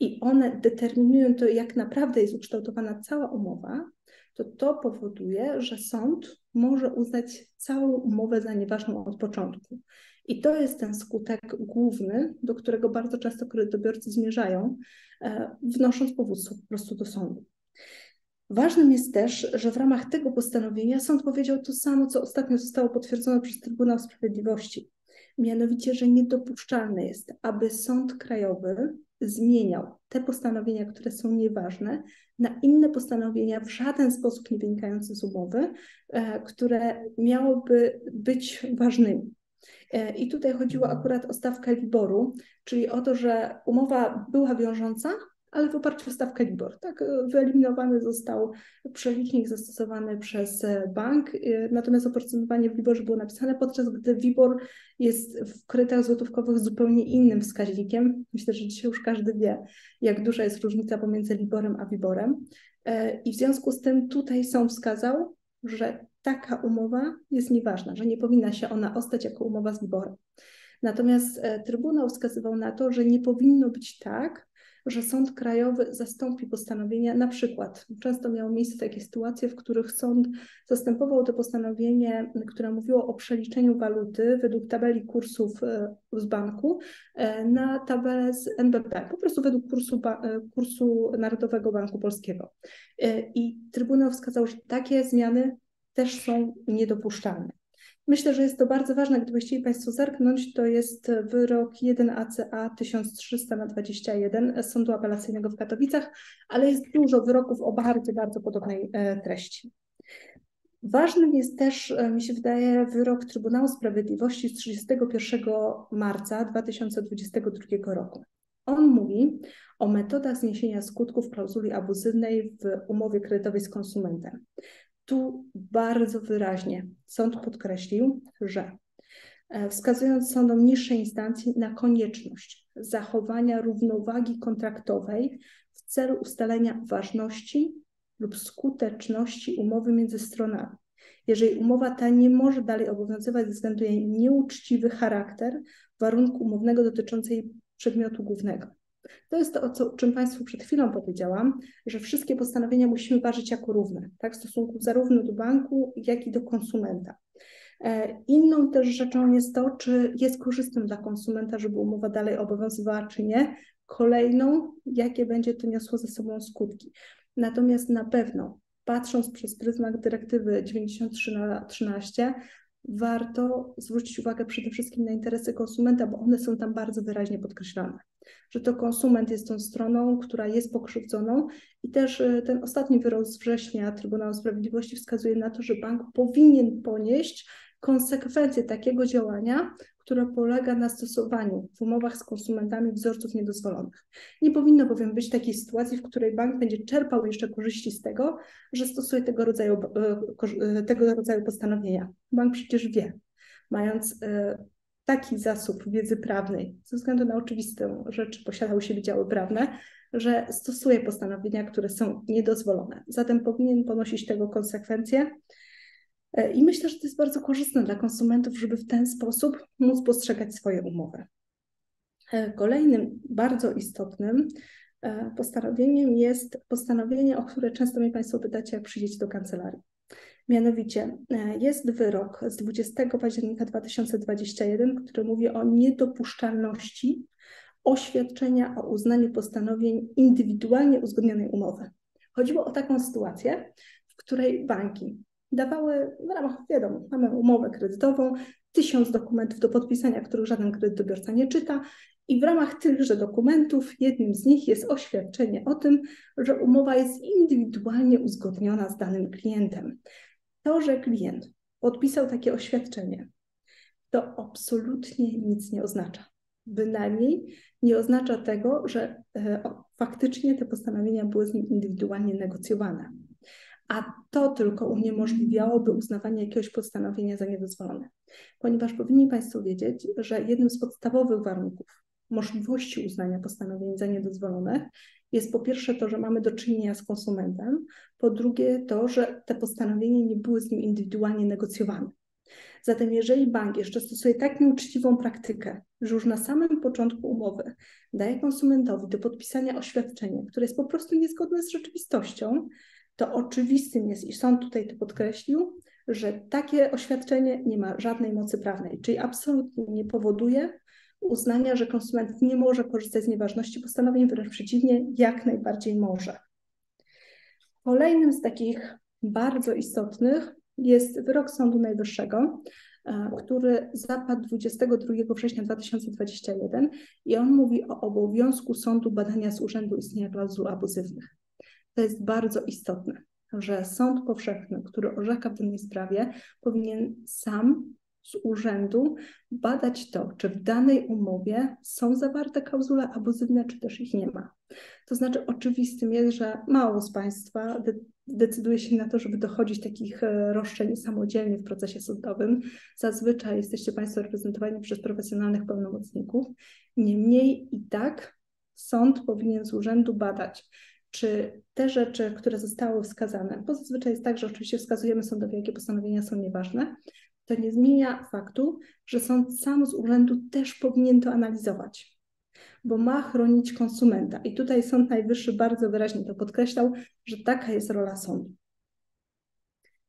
B: i one determinują to, jak naprawdę jest ukształtowana cała umowa, to to powoduje, że sąd może uznać całą umowę za nieważną od początku. I to jest ten skutek główny, do którego bardzo często kredytobiorcy zmierzają, e, wnosząc powództwo po prostu do sądu. Ważnym jest też, że w ramach tego postanowienia sąd powiedział to samo, co ostatnio zostało potwierdzone przez Trybunał Sprawiedliwości. Mianowicie, że niedopuszczalne jest, aby sąd krajowy zmieniał te postanowienia, które są nieważne, na inne postanowienia w żaden sposób nie wynikające z umowy, e, które miałoby być ważnymi. E, I tutaj chodziło akurat o stawkę Liboru, czyli o to, że umowa była wiążąca, ale w oparciu o stawkę LIBOR. Tak, wyeliminowany został przelicznik zastosowany przez bank, natomiast oprocentowanie w LIBORze było napisane, podczas gdy WIBOR jest w kredytach złotówkowych zupełnie innym wskaźnikiem. Myślę, że dzisiaj już każdy wie, jak duża jest różnica pomiędzy LIBORem a WIBORem. I w związku z tym tutaj sąd wskazał, że taka umowa jest nieważna, że nie powinna się ona ostać jako umowa z. Natomiast Trybunał wskazywał na to, że nie powinno być tak, że sąd krajowy zastąpi postanowienia. Na przykład często miało miejsce takie sytuacje, w których sąd zastępował to postanowienie, które mówiło o przeliczeniu waluty według tabeli kursów e, z banku e, na tabelę z NBP, po prostu według kursu, e, kursu Narodowego Banku Polskiego. I Trybunał wskazał, że takie zmiany też są niedopuszczalne. Myślę, że jest to bardzo ważne. Gdyby chcieli Państwo zerknąć, to jest wyrok 1 ACA 1300 na 21 Sądu Apelacyjnego w Katowicach, ale jest dużo wyroków o bardzo, bardzo podobnej e, treści. Ważnym jest też, e, mi się wydaje, wyrok Trybunału Sprawiedliwości z 31 marca 2022 roku. On mówi o metodach zniesienia skutków klauzuli abuzywnej w umowie kredytowej z konsumentem. Tu bardzo wyraźnie sąd podkreślił, że e, wskazując sądom niższej instancji na konieczność zachowania równowagi kontraktowej w celu ustalenia ważności lub skuteczności umowy między stronami. Jeżeli umowa ta nie może dalej obowiązywać ze względu na jej nieuczciwy charakter warunku umownego dotyczącej przedmiotu głównego. To jest to, o, co, czym Państwu przed chwilą powiedziałam, że wszystkie postanowienia musimy ważyć jako równe, tak, w stosunku zarówno do banku, jak i do konsumenta. E, inną też rzeczą jest to, czy jest korzystnym dla konsumenta, żeby umowa dalej obowiązywała, czy nie. Kolejną, jakie będzie to niosło ze sobą skutki. Natomiast na pewno, patrząc przez pryzmat dyrektywy 93 na 13, warto zwrócić uwagę przede wszystkim na interesy konsumenta, bo one są tam bardzo wyraźnie podkreślone że to konsument jest tą stroną, która jest pokrzywdzoną i też e, ten ostatni wyrok z września Trybunału Sprawiedliwości wskazuje na to, że bank powinien ponieść konsekwencje takiego działania, które polega na stosowaniu w umowach z konsumentami wzorców niedozwolonych. Nie powinno bowiem być takiej sytuacji, w której bank będzie czerpał jeszcze korzyści z tego, że stosuje tego rodzaju, e, e, tego rodzaju postanowienia. Bank przecież wie, mając taki zasób wiedzy prawnej, ze względu na oczywistą rzecz, posiadał się wydziały prawne, że stosuje postanowienia, które są niedozwolone. Zatem powinien ponosić tego konsekwencje. E, I myślę, że to jest bardzo korzystne dla konsumentów, żeby w ten sposób móc postrzegać swoje umowy. E, kolejnym bardzo istotnym e, postanowieniem jest postanowienie, o które często mnie Państwo pytacie, jak przyjdziecie do kancelarii. Mianowicie jest wyrok z 20 października 2021, który mówi o niedopuszczalności oświadczenia o uznaniu postanowień indywidualnie uzgodnionej umowy. Chodziło o taką sytuację, w której banki dawały w ramach, wiadomo, mamy umowę kredytową, tysiąc dokumentów do podpisania, których żaden kredytobiorca nie czyta, i w ramach tychże dokumentów jednym z nich jest oświadczenie o tym, że umowa jest indywidualnie uzgodniona z danym klientem. To, że klient podpisał takie oświadczenie, to absolutnie nic nie oznacza. Bynajmniej nie oznacza tego, że e, faktycznie te postanowienia były z nim indywidualnie negocjowane. A to tylko uniemożliwiałoby uznawanie jakiegoś postanowienia za niedozwolone. Ponieważ powinni Państwo wiedzieć, że jednym z podstawowych warunków możliwości uznania postanowień za niedozwolone jest po pierwsze to, że mamy do czynienia z konsumentem, po drugie to, że te postanowienia nie były z nim indywidualnie negocjowane. Zatem jeżeli bank jeszcze stosuje tak nieuczciwą praktykę, że już na samym początku umowy daje konsumentowi do podpisania oświadczenie, które jest po prostu niezgodne z rzeczywistością, to oczywistym jest, i sąd tutaj to podkreślił, że takie oświadczenie nie ma żadnej mocy prawnej, czyli absolutnie nie powoduje uznania, że konsument nie może korzystać z nieważności postanowień, wręcz przeciwnie, jak najbardziej może. Kolejnym z takich bardzo istotnych jest wyrok Sądu Najwyższego, e, który zapadł 22 września 2021 i on mówi o obowiązku sądu badania z urzędu istnienia klauzul abuzywnych. To jest bardzo istotne, że sąd powszechny, który orzeka w danej sprawie, powinien sam z urzędu badać to, czy w danej umowie są zawarte klauzule abuzywne, czy też ich nie ma. To znaczy, oczywistym jest, że mało z Państwa de decyduje się na to, żeby dochodzić takich e, roszczeń samodzielnie w procesie sądowym. Zazwyczaj jesteście Państwo reprezentowani przez profesjonalnych pełnomocników. Niemniej i tak sąd powinien z urzędu badać, czy te rzeczy, które zostały wskazane, bo zazwyczaj jest tak, że oczywiście wskazujemy sądowi, jakie postanowienia są nieważne, to nie zmienia faktu, że sąd sam z urzędu też powinien to analizować, bo ma chronić konsumenta. I tutaj Sąd Najwyższy bardzo wyraźnie to podkreślał, że taka jest rola sądu.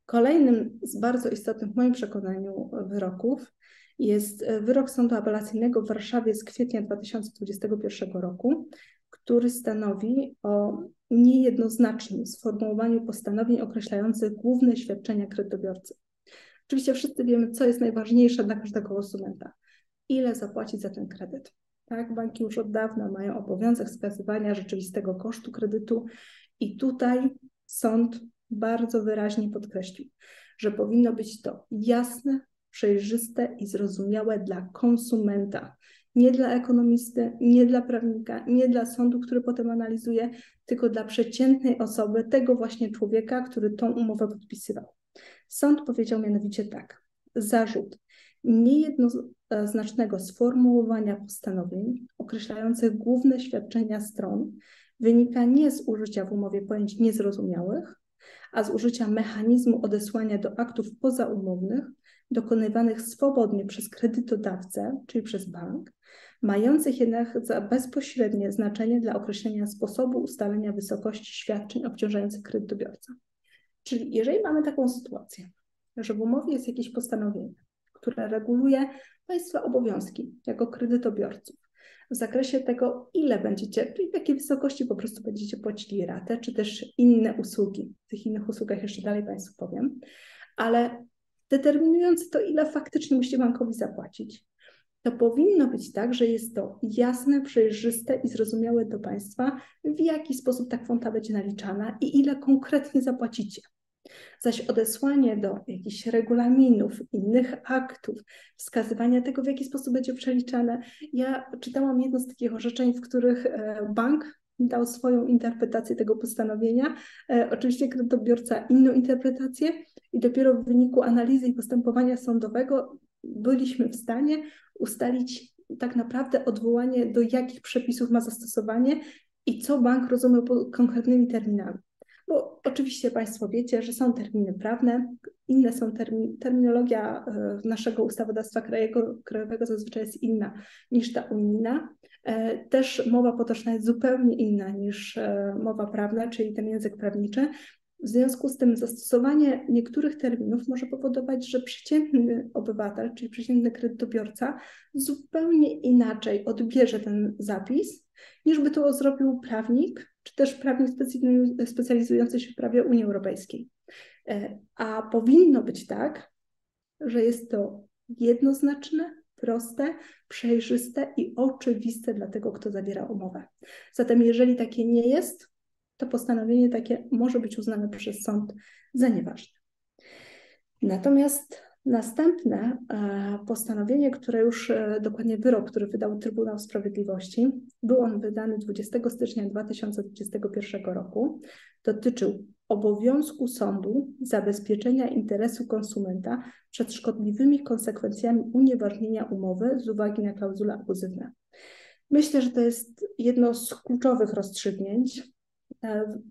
B: Kolejnym z bardzo istotnych w moim przekonaniu wyroków jest wyrok Sądu Apelacyjnego w Warszawie z kwietnia 2021 roku, który stanowi o niejednoznacznym sformułowaniu postanowień określających główne świadczenia kredytobiorcy. Oczywiście wszyscy wiemy, co jest najważniejsze dla każdego konsumenta. Ile zapłacić za ten kredyt. Tak, banki już od dawna mają obowiązek wskazywania rzeczywistego kosztu kredytu i tutaj sąd bardzo wyraźnie podkreślił, że powinno być to jasne, przejrzyste i zrozumiałe dla konsumenta. Nie dla ekonomisty, nie dla prawnika, nie dla sądu, który potem analizuje, tylko dla przeciętnej osoby, tego właśnie człowieka, który tą umowę podpisywał. Sąd powiedział mianowicie tak: zarzut niejednoznacznego sformułowania postanowień określających główne świadczenia stron wynika nie z użycia w umowie pojęć niezrozumiałych, a z użycia mechanizmu odesłania do aktów pozaumownych dokonywanych swobodnie przez kredytodawcę, czyli przez bank, mających jednak bezpośrednie znaczenie dla określenia sposobu ustalenia wysokości świadczeń obciążających kredytobiorcę. Czyli jeżeli mamy taką sytuację, że w umowie jest jakieś postanowienie, które reguluje Państwa obowiązki jako kredytobiorców w zakresie tego, ile będziecie, czyli w jakiej wysokości po prostu będziecie płacili ratę, czy też inne usługi. W tych innych usługach jeszcze dalej Państwu powiem, ale determinując to, ile faktycznie musicie bankowi zapłacić, to powinno być tak, że jest to jasne, przejrzyste i zrozumiałe do Państwa, w jaki sposób ta kwota będzie naliczana i ile konkretnie zapłacicie. Zaś odesłanie do jakichś regulaminów, innych aktów, wskazywania tego, w jaki sposób będzie przeliczane. Ja czytałam jedno z takich orzeczeń, w których e, bank dał swoją interpretację tego postanowienia. E, oczywiście kredytobiorca inną interpretację i dopiero w wyniku analizy i postępowania sądowego byliśmy w stanie ustalić tak naprawdę odwołanie do jakich przepisów ma zastosowanie i co bank rozumiał pod konkretnymi terminami. Bo oczywiście Państwo wiecie, że są terminy prawne, inne są termin, terminologia e, naszego ustawodawstwa krajowego, krajowego zazwyczaj jest inna niż ta unijna. E, też mowa potoczna jest zupełnie inna niż e, mowa prawna, czyli ten język prawniczy. W związku z tym zastosowanie niektórych terminów może powodować, że przeciętny obywatel, czyli przeciętny kredytobiorca, zupełnie inaczej odbierze ten zapis, niż by to zrobił prawnik, czy też prawnik specjalizujący się w prawie Unii Europejskiej. E, a powinno być tak, że jest to jednoznaczne, proste, przejrzyste i oczywiste dla tego, kto zawiera umowę. Zatem, jeżeli takie nie jest, to postanowienie takie może być uznane przez sąd za nieważne. Natomiast Następne e, postanowienie, które już e, dokładnie wyrok, który wydał Trybunał Sprawiedliwości, był on wydany 20 stycznia 2021 roku, dotyczył obowiązku sądu zabezpieczenia interesu konsumenta przed szkodliwymi konsekwencjami unieważnienia umowy z uwagi na klauzule abuzywne. Myślę, że to jest jedno z kluczowych rozstrzygnięć,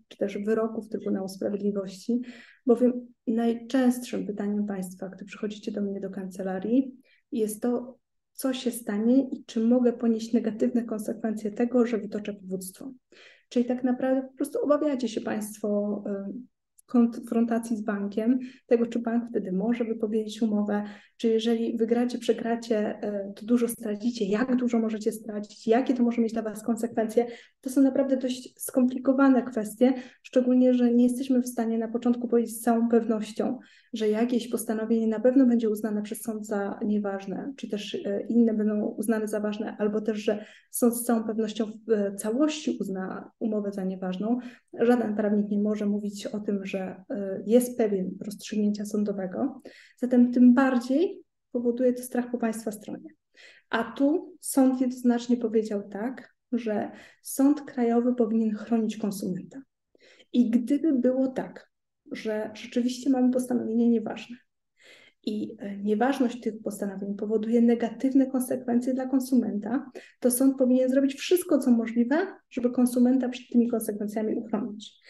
B: czy też wyroków Trybunału Sprawiedliwości, bowiem najczęstszym pytaniem Państwa, gdy przychodzicie do mnie do kancelarii, jest to, co się stanie i czy mogę ponieść negatywne konsekwencje tego, że wytoczę powództwo. Czyli tak naprawdę po prostu obawiacie się Państwo konfrontacji z bankiem, tego czy bank wtedy może wypowiedzieć umowę, czy jeżeli wygracie, przegracie, e, to dużo stracicie, jak dużo możecie stracić, jakie to może mieć dla Was konsekwencje. To są naprawdę dość skomplikowane kwestie, szczególnie, że nie jesteśmy w stanie na początku powiedzieć z całą pewnością, że jakieś postanowienie na pewno będzie uznane przez sąd za nieważne, czy też e, inne będą uznane za ważne, albo też, że sąd z całą pewnością w e, całości uzna umowę za nieważną. Żaden prawnik nie może mówić o tym, że e, jest pewien rozstrzygnięcia sądowego, zatem tym bardziej powoduje to strach po Państwa stronie. A tu sąd jednoznacznie powiedział tak, że sąd krajowy powinien chronić konsumenta. I gdyby było tak, że rzeczywiście mamy postanowienie nieważne i e, nieważność tych postanowień powoduje negatywne konsekwencje dla konsumenta, to sąd powinien zrobić wszystko, co możliwe, żeby konsumenta przed tymi konsekwencjami uchronić.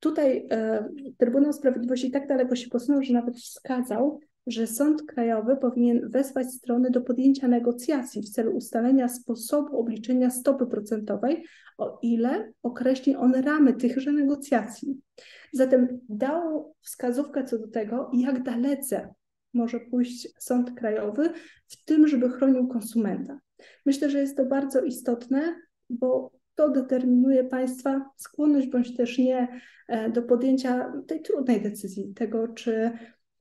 B: Tutaj e, Trybunał Sprawiedliwości tak daleko się posunął, że nawet wskazał, że Sąd Krajowy powinien wezwać strony do podjęcia negocjacji w celu ustalenia sposobu obliczenia stopy procentowej, o ile określi on ramy tychże negocjacji. Zatem dał wskazówkę co do tego, jak dalece może pójść Sąd Krajowy w tym, żeby chronił konsumenta. Myślę, że jest to bardzo istotne, bo to determinuje Państwa skłonność bądź też nie e, do podjęcia tej trudnej decyzji, tego czy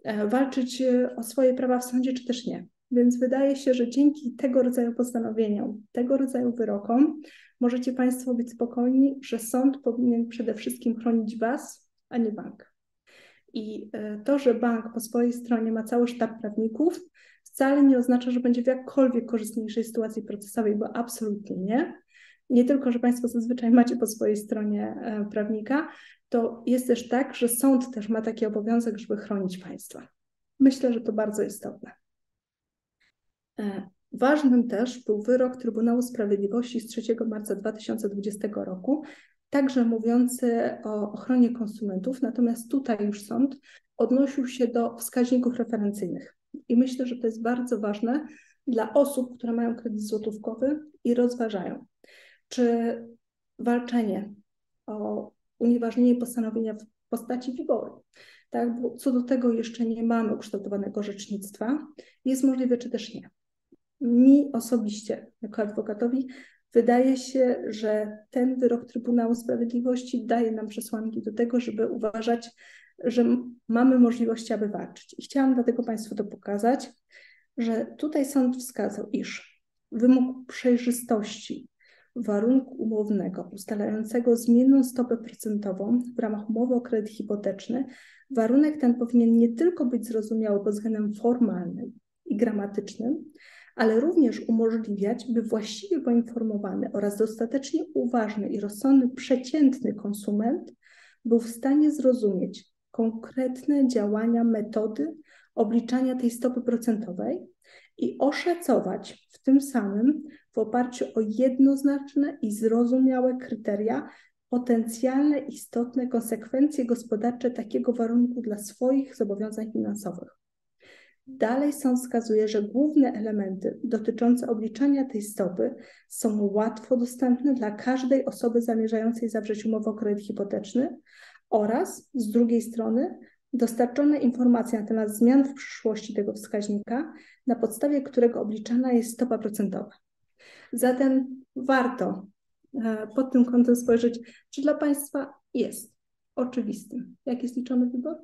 B: e, walczyć e, o swoje prawa w sądzie, czy też nie. Więc wydaje się, że dzięki tego rodzaju postanowieniom, tego rodzaju wyrokom, możecie Państwo być spokojni, że sąd powinien przede wszystkim chronić Was, a nie bank. I to, że bank po swojej stronie ma cały sztab prawników, wcale nie oznacza, że będzie w jakkolwiek korzystniejszej sytuacji procesowej, bo absolutnie nie nie tylko, że Państwo zazwyczaj macie po swojej stronie e, prawnika, to jest też tak, że sąd też ma taki obowiązek, żeby chronić Państwa. Myślę, że to bardzo istotne. Ważnym też był wyrok Trybunału Sprawiedliwości z 3 marca 2020 roku, także mówiący o ochronie konsumentów, natomiast tutaj już sąd odnosił się do wskaźników referencyjnych. I myślę, że to jest bardzo ważne dla osób, które mają kredyt złotówkowy i rozważają, czy walczenie o unieważnienie postanowienia w postaci wyboru. Tak, bo co do tego jeszcze nie mamy ukształtowanego orzecznictwa, jest możliwe, czy też nie. Mi osobiście, jako adwokatowi, wydaje się, że ten wyrok Trybunału Sprawiedliwości daje nam przesłanki do tego, żeby uważać, że mamy możliwości, aby walczyć. I chciałam dlatego Państwu to pokazać, że tutaj sąd wskazał, iż wymóg przejrzystości warunku umownego ustalającego zmienną stopę procentową w ramach umowy o kredyt hipoteczny, warunek ten powinien nie tylko być zrozumiały pod względem formalnym i gramatycznym, ale również umożliwiać, by właściwie poinformowany oraz dostatecznie uważny i rozsądny przeciętny konsument był w stanie zrozumieć konkretne działania metody obliczania tej stopy procentowej i oszacować w tym samym w oparciu o jednoznaczne i zrozumiałe kryteria potencjalne istotne konsekwencje gospodarcze takiego warunku dla swoich zobowiązań finansowych. Dalej sąd wskazuje, że główne elementy dotyczące obliczania tej stopy są łatwo dostępne dla każdej osoby zamierzającej zawrzeć umowę o kredyt hipoteczny oraz z drugiej strony dostarczone informacje na temat zmian w przyszłości tego wskaźnika, na podstawie którego obliczana jest stopa procentowa. Zatem warto e, pod tym kątem spojrzeć, czy dla Państwa jest oczywistym, jak jest liczony wybór,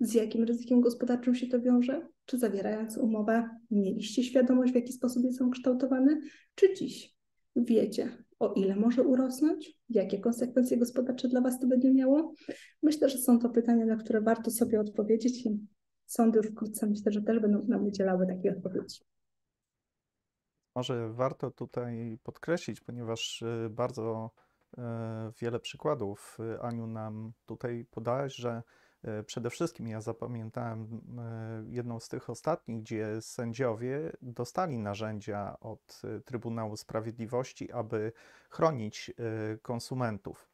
B: z jakim ryzykiem gospodarczym się to wiąże, czy zawierając umowę mieliście świadomość, w jaki sposób jest on kształtowany, czy dziś wiecie, o ile może urosnąć, jakie konsekwencje gospodarcze dla Was to będzie miało. Myślę, że są to pytania, na które warto sobie odpowiedzieć i sądy już wkrótce myślę, że też będą nam udzielały takiej odpowiedzi.
A: Może warto tutaj podkreślić, ponieważ y, bardzo y, wiele przykładów y, Aniu nam tutaj podałaś, że przede wszystkim ja zapamiętałem jedną z tych ostatnich, gdzie sędziowie dostali narzędzia od Trybunału Sprawiedliwości, aby chronić konsumentów,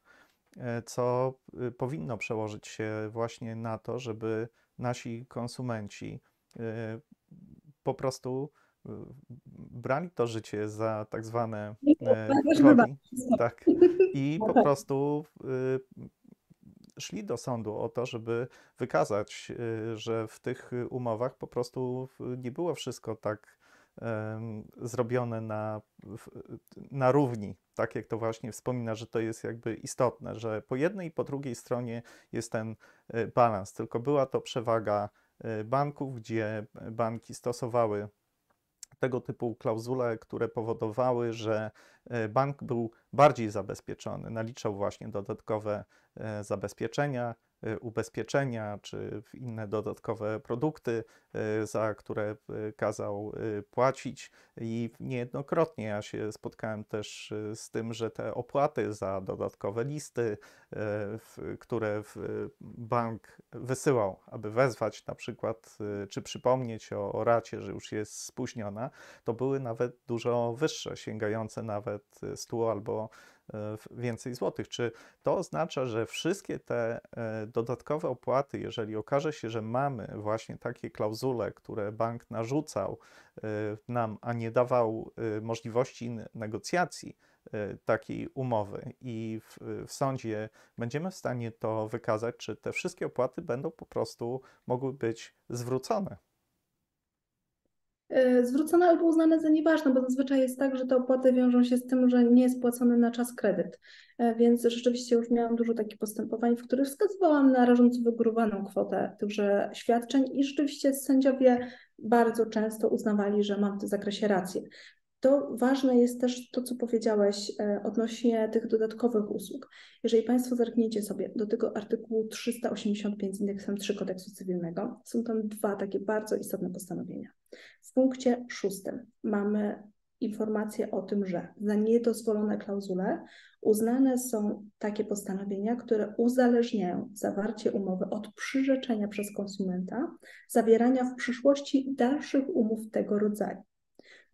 A: co powinno przełożyć się właśnie na to, żeby nasi konsumenci po prostu brali to życie za tak zwane drogi, tak, i po prostu szli do sądu o to, żeby wykazać, y, że w tych umowach po prostu nie było wszystko tak zrobione na, na równi, tak jak to właśnie wspomina, że to jest jakby istotne, że po jednej i po drugiej stronie jest ten y, balans, tylko była to przewaga banków, gdzie banki stosowały tego typu klauzule, które powodowały, że e, bank był bardziej zabezpieczony, naliczał właśnie dodatkowe e, zabezpieczenia, ubezpieczenia czy inne dodatkowe produkty, za które kazał płacić. I niejednokrotnie ja się spotkałem też z tym, że te opłaty za dodatkowe listy, które bank wysyłał, aby wezwać na przykład, czy przypomnieć o, o racie, że już jest spóźniona, to były nawet dużo wyższe, sięgające nawet 100 albo więcej złotych. Czy to oznacza, że wszystkie te e, dodatkowe opłaty, jeżeli okaże się, że mamy właśnie takie klauzule, które bank narzucał e, nam, a nie dawał możliwości negocjacji takiej umowy i w, w sądzie będziemy w stanie to wykazać, czy te wszystkie opłaty będą po prostu mogły być zwrócone?
B: E, zwrócone albo uznane za nieważne, bo zazwyczaj jest tak, że te opłaty wiążą się z tym, że nie jest płacony na czas kredyt. E, więc rzeczywiście już miałam dużo takich postępowań, w których wskazywałam na rażąco wygórowaną kwotę tychże świadczeń i rzeczywiście sędziowie bardzo często uznawali, że mam w tym zakresie rację. To ważne jest też to, co powiedziałeś e, odnośnie tych dodatkowych usług. Jeżeli Państwo zerkniecie sobie do tego artykułu 385 z indeksem 3 kodeksu cywilnego, są tam dwa takie bardzo istotne postanowienia. W punkcie szóstym mamy informację o tym, że za niedozwolone klauzule uznane są takie postanowienia, które uzależniają zawarcie umowy od przyrzeczenia przez konsumenta zawierania w przyszłości dalszych umów tego rodzaju.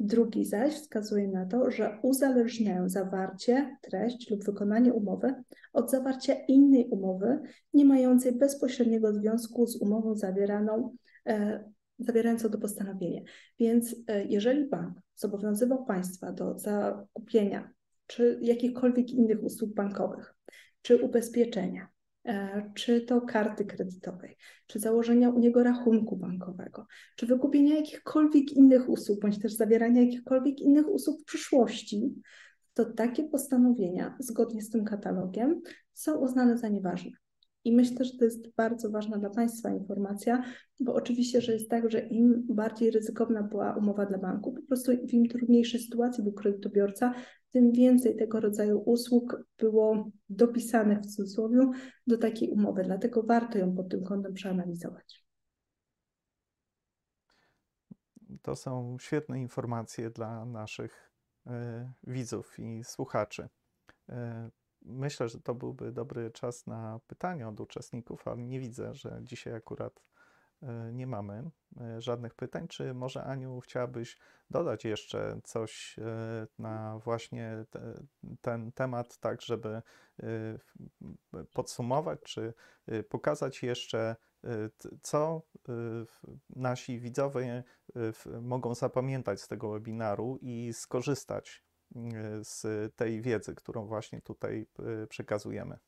B: Drugi zaś wskazuje na to, że uzależniają zawarcie, treść lub wykonanie umowy od zawarcia innej umowy, nie mającej bezpośredniego związku z umową zawieraną, e, zawierającą to postanowienie. Więc e, jeżeli bank zobowiązywał państwa do zakupienia czy jakichkolwiek innych usług bankowych, czy ubezpieczenia, czy to karty kredytowej, czy założenia u niego rachunku bankowego, czy wykupienia jakichkolwiek innych usług, bądź też zawierania jakichkolwiek innych usług w przyszłości, to takie postanowienia, zgodnie z tym katalogiem, są uznane za nieważne. I myślę, że to jest bardzo ważna dla Państwa informacja, bo oczywiście, że jest tak, że im bardziej ryzykowna była umowa dla banku, po prostu w im trudniejszej sytuacji był kredytobiorca, tym więcej tego rodzaju usług było dopisanych w cudzysłowie do takiej umowy. Dlatego warto ją pod tym kątem przeanalizować.
A: To są świetne informacje dla naszych y, widzów i słuchaczy. Y, myślę, że to byłby dobry czas na pytania od uczestników, ale nie widzę, że dzisiaj akurat e, nie mamy e, żadnych pytań. Czy może Aniu chciałabyś dodać jeszcze coś e, na właśnie te, ten temat, tak żeby podsumować, czy pokazać jeszcze, co nasi widzowie mogą zapamiętać z tego webinaru i skorzystać z tej wiedzy, którą właśnie tutaj e, przekazujemy?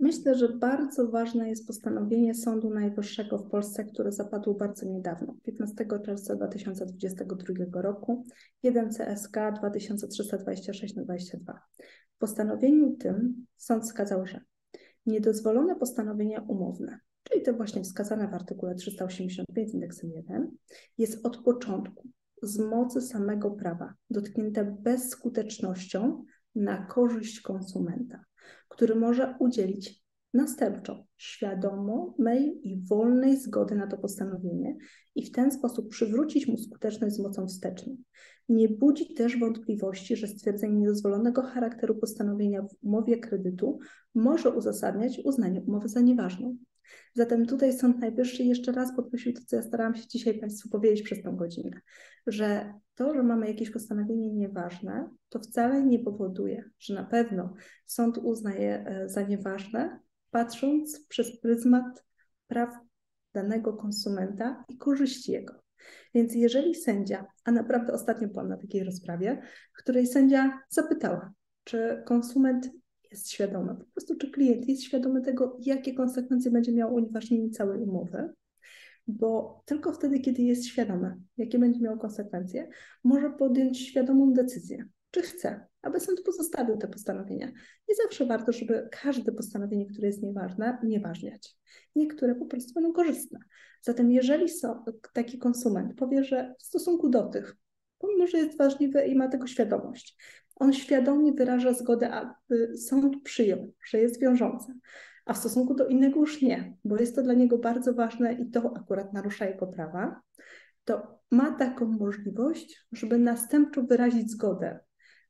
B: Myślę, że bardzo ważne jest postanowienie Sądu Najwyższego w Polsce, które zapadło bardzo niedawno, 15 czerwca 2022 roku, 1 CSK 2326 na 22. W postanowieniu tym sąd wskazał, że niedozwolone postanowienia umowne, czyli te właśnie wskazane w artykule 385 indeksem 1, jest od początku z mocy samego prawa, dotknięte bezskutecznością na korzyść konsumenta, który może udzielić następczo świadomej i wolnej zgody na to postanowienie i w ten sposób przywrócić mu skuteczność z mocą wsteczną. Nie budzi też wątpliwości, że stwierdzenie niedozwolonego charakteru postanowienia w umowie kredytu może uzasadniać uznanie umowy za nieważną. Zatem tutaj Sąd Najwyższy jeszcze raz podkreślił to, co ja starałam się dzisiaj Państwu powiedzieć przez tą godzinę, że to, że mamy jakieś postanowienie nieważne, to wcale nie powoduje, że na pewno sąd uznaje e, za nieważne, patrząc przez pryzmat praw danego konsumenta i korzyści jego. Więc jeżeli sędzia, a naprawdę ostatnio byłam na takiej rozprawie, w której sędzia zapytała, czy konsument jest świadoma, po prostu czy klient jest świadomy tego, jakie konsekwencje będzie miało unieważnienie całej umowy, bo tylko wtedy, kiedy jest świadome, jakie będzie miało konsekwencje, może podjąć świadomą decyzję, czy chce, aby sąd pozostawił te postanowienia. Nie zawsze warto, żeby każde postanowienie, które jest nieważne, unieważniać. Niektóre po prostu będą korzystne. Zatem jeżeli so, taki konsument powie, że w stosunku do tych, pomimo że jest ważliwy i ma tego świadomość, On świadomie wyraża zgodę, a y, sąd przyjął, że jest wiążące, a w stosunku do innego już nie, bo jest to dla niego bardzo ważne i to akurat narusza jego prawa, to ma taką możliwość, żeby następczo wyrazić zgodę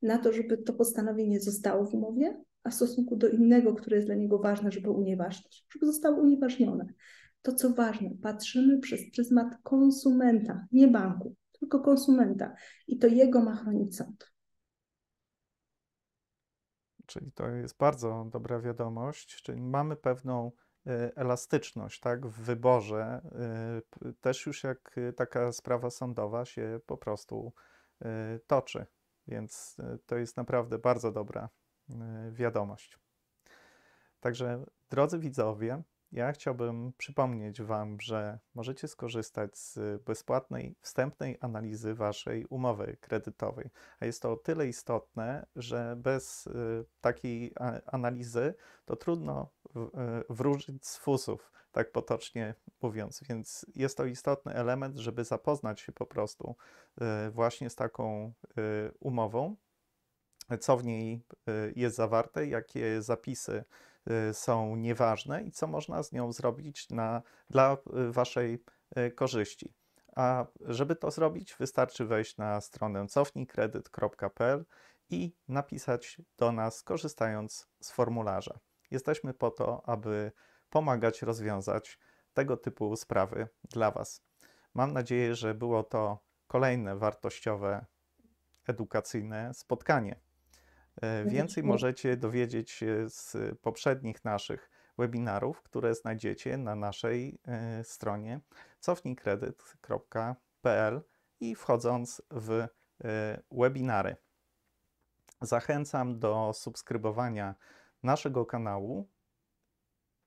B: na to, żeby to postanowienie zostało w umowie, a w stosunku do innego, które jest dla niego ważne, żeby unieważnić, żeby zostało unieważnione. To, co ważne, patrzymy przez pryzmat konsumenta, nie banku, tylko konsumenta i to jego ma chronić sąd.
A: Czyli to jest bardzo dobra wiadomość, czyli mamy pewną y, elastyczność tak, w wyborze, y, też już jak taka sprawa sądowa się po prostu toczy. Więc to jest naprawdę bardzo dobra wiadomość. Także, drodzy widzowie, ja chciałbym przypomnieć Wam, że możecie skorzystać z bezpłatnej wstępnej analizy Waszej umowy kredytowej. A jest to o tyle istotne, że bez y, takiej analizy to trudno y, wróżyć z fusów, tak potocznie mówiąc. Więc jest to istotny element, żeby zapoznać się po prostu y, właśnie z taką umową, co w niej jest zawarte, jakie zapisy są nieważne i co można z nią zrobić na, dla y, Waszej y, korzyści. A żeby to zrobić, wystarczy wejść na stronę cofnijkredyt.pl i napisać do nas, korzystając z formularza. Jesteśmy po to, aby pomagać rozwiązać tego typu sprawy dla Was. Mam nadzieję, że było to kolejne wartościowe, edukacyjne spotkanie. E, więcej możecie dowiedzieć się z poprzednich naszych webinarów, które znajdziecie na naszej e, stronie cofnijkredyt.pl i wchodząc w e, webinary. Zachęcam do subskrybowania naszego kanału,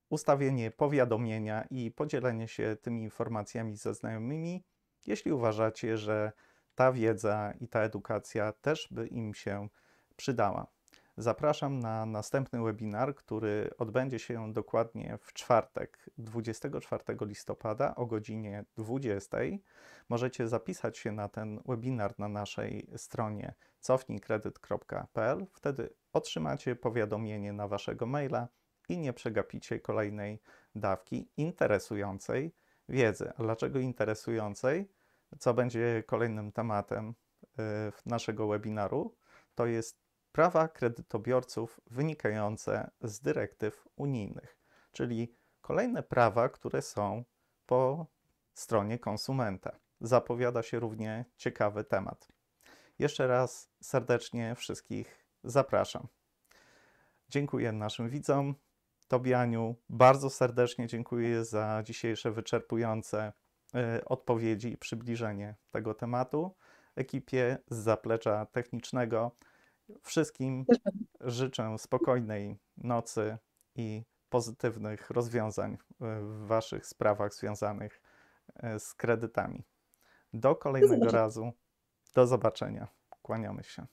A: ustawienie powiadomienia i podzielenie się tymi informacjami ze znajomymi, jeśli uważacie, że ta wiedza i ta edukacja też by im się przydała. Zapraszam na następny webinar, który odbędzie się dokładnie w czwartek, 24 listopada o godzinie 20. Możecie zapisać się na ten webinar na naszej stronie cofnijkredyt.pl. Wtedy otrzymacie powiadomienie na waszego maila i nie przegapicie kolejnej dawki interesującej wiedzy. A dlaczego interesującej? Co będzie kolejnym tematem y, naszego webinaru? To jest prawa kredytobiorców wynikające z dyrektyw unijnych, czyli kolejne prawa, które są po stronie konsumenta. Zapowiada się równie ciekawy temat. Jeszcze raz serdecznie wszystkich zapraszam. Dziękuję naszym widzom. Tobie, Aniu, bardzo serdecznie dziękuję za dzisiejsze wyczerpujące y, odpowiedzi i przybliżenie tego tematu. Ekipie z zaplecza technicznego Wszystkim życzę spokojnej nocy i pozytywnych rozwiązań w Waszych sprawach związanych e, z kredytami. Do kolejnego razu. Do zobaczenia. Kłaniamy się.